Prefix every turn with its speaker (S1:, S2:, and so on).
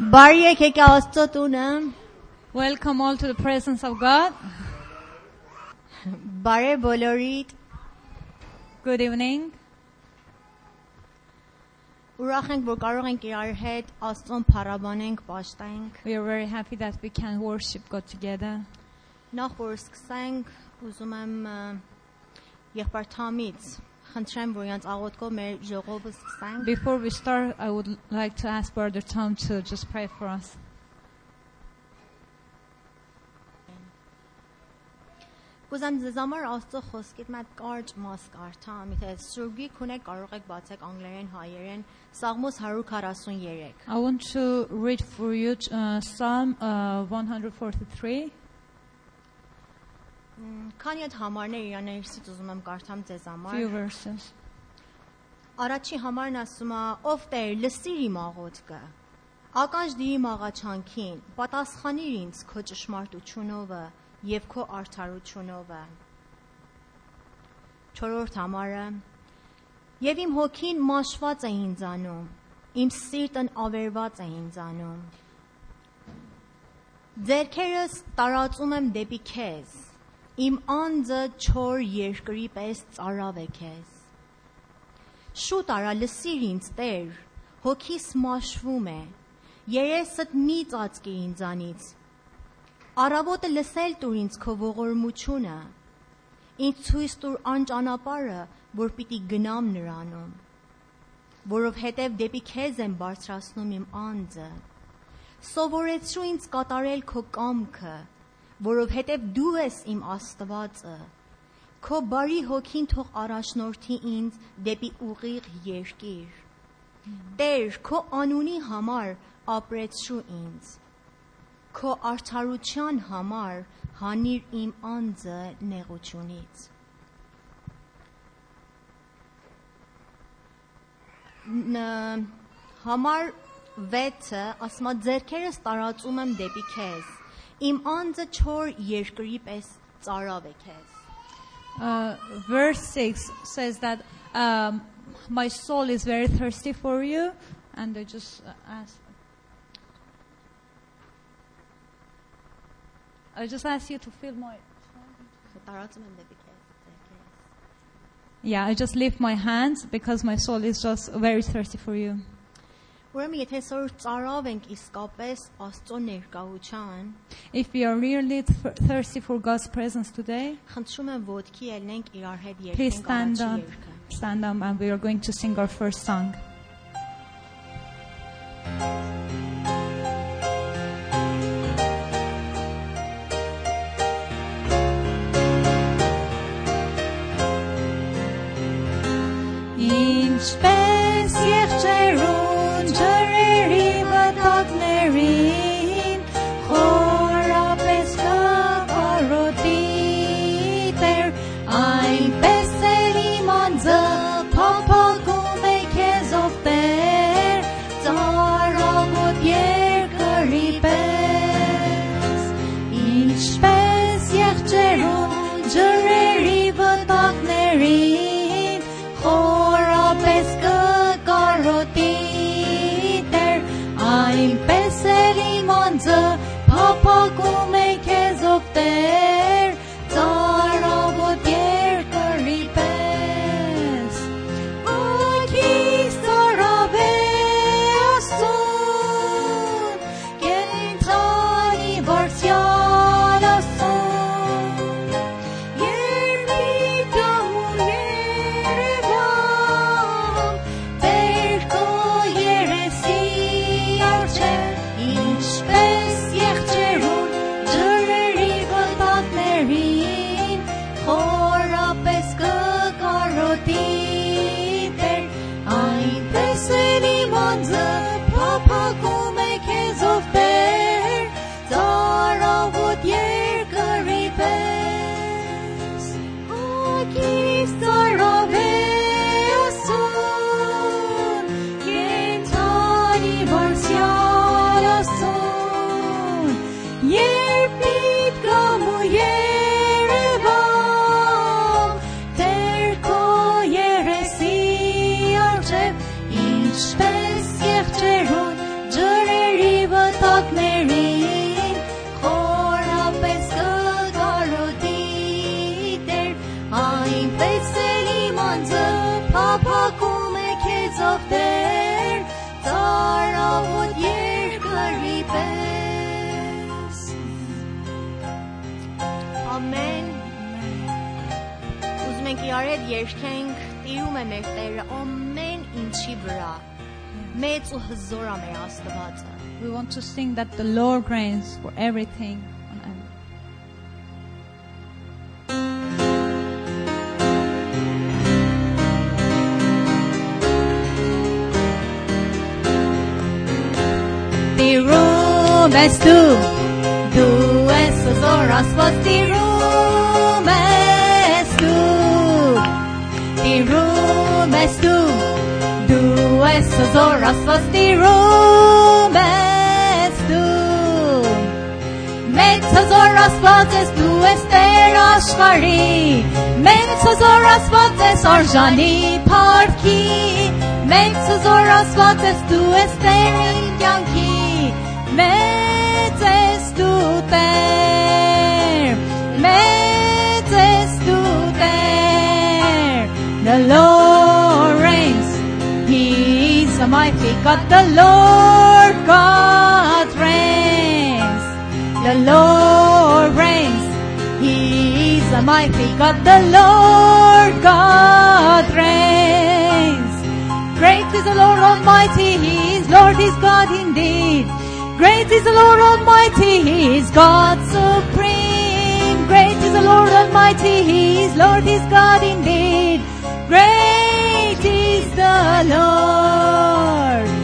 S1: Բարի եկեք Աստծո տունը։
S2: Welcome all to the presence of God.
S1: Բարե բոլորիդ։
S2: Good evening.
S1: Ուրախ ենք, որ կարող ենք իրար հետ Աստծուն փառաբանենք, պաշտենք։
S2: We are very happy that we can worship God together.
S1: Նախ որ սկսենք, ուզում եմ ը, եղբայր Թամից խնդրեմ, որ յանց աղոթքով մեր ժողովը սկսենք։
S2: Before we start, I would like to ask Brother Tom to just pray for us.
S1: Կուզեմ ձեզ համար Աստծո խոսքից մատ կարճ մաս կարդամ, եթե սուրգի քունեք կարող եք բացեք անգլերեն, հայերեն, Սաղմոս 143։
S2: I want to read for you uh, Psalm uh, 143.
S1: Քանի այդ համարներ իրաներսից ուզում եմ կարդամ ձեզ համար։
S2: Few verses.
S1: Առաջի համարն ասում է. «Ով Տեր, լսիր իմ աղոթքը։ Ականջ դի իմ աղաչանքին, պատասխանիր ինձ քո ճշմարտությունով եւ քո արդարությունով»։ Չորրորդ համարը. «Եվ իմ հոգին մաշված է ինձանում, իմ սիրտն ավերված է ինձանում։ Ձերքերս տարածում եմ դեպի քեզ, իմ անձը չոր երկրի պես ծարավ է քեզ»։ Շուտ արա լսիր ինձ Տեր, հոգիս մաշվում է։ Երեսդ մի ծածկի ինձանից։ Արավոտը լսել տուր ինձ քո ողորմությունը։ Ինձ ցույց տուր անճանապարհը, որ պիտի գնամ նրանում։ Որովհետև դեպի քեզ եմ բարձրացնում իմ անձը։ Սովորեցրու ինձ կատարել քո կամքը, որովհետև դու ես իմ Աստվածը։ Քո բարի հոգին թող առաջնորդի ինձ դեպի ուղիղ երկիր։ Տեր, քո անունի համար ապրեցրու ինձ։ Քո արդարության համար հանիր իմ անձը նեղությունից։ Ն- Համար 6-ը ասма ձերքերս տարածում եմ դեպի քեզ։ Իմ անձը չոր երկրի պես ծարավ է քեզ։
S2: Uh, verse 6 says that um, my soul is very thirsty for you. And I just uh, ask. I just ask you to fill my.
S1: Տարածում եմ դեպի քեզ ձերքերս։
S2: Yeah, I just lift my hands because my soul is just very thirsty for you. If we are really thirsty for God's presence today, please stand up, stand up, and we are going to sing our first song.
S1: imperio. Ուզում ենք իրար հետ երգենք Տիրում է մեր Տերը ամեն ինչի վրա Մեծ ու հզոր է մեր Աստվածը
S2: We want to sing that the Lord reigns for everything on earth. Տիրում ես դու
S1: Դու ես հզոր Աստված
S2: Տիրում Տիրում ես դու Դու ես հզոր Աստված Տիրում ես դու Մեծ հզոր Աստված ես դու ես Տեր աշխարհի Մեծ հզոր Աստված ես արժանի փառքի Մեծ հզոր Աստված ես դու ես Տեր կյանքի Մեծ ես դու Տեր mighty God The Lord God reigns. The Lord reigns. He is a mighty God. The Lord God reigns. Great is the Lord Almighty, He is Lord, is God indeed. Great is the Lord Almighty, He is God supreme. Great is the Lord Almighty, He is Lord, is God indeed. Great the Lord.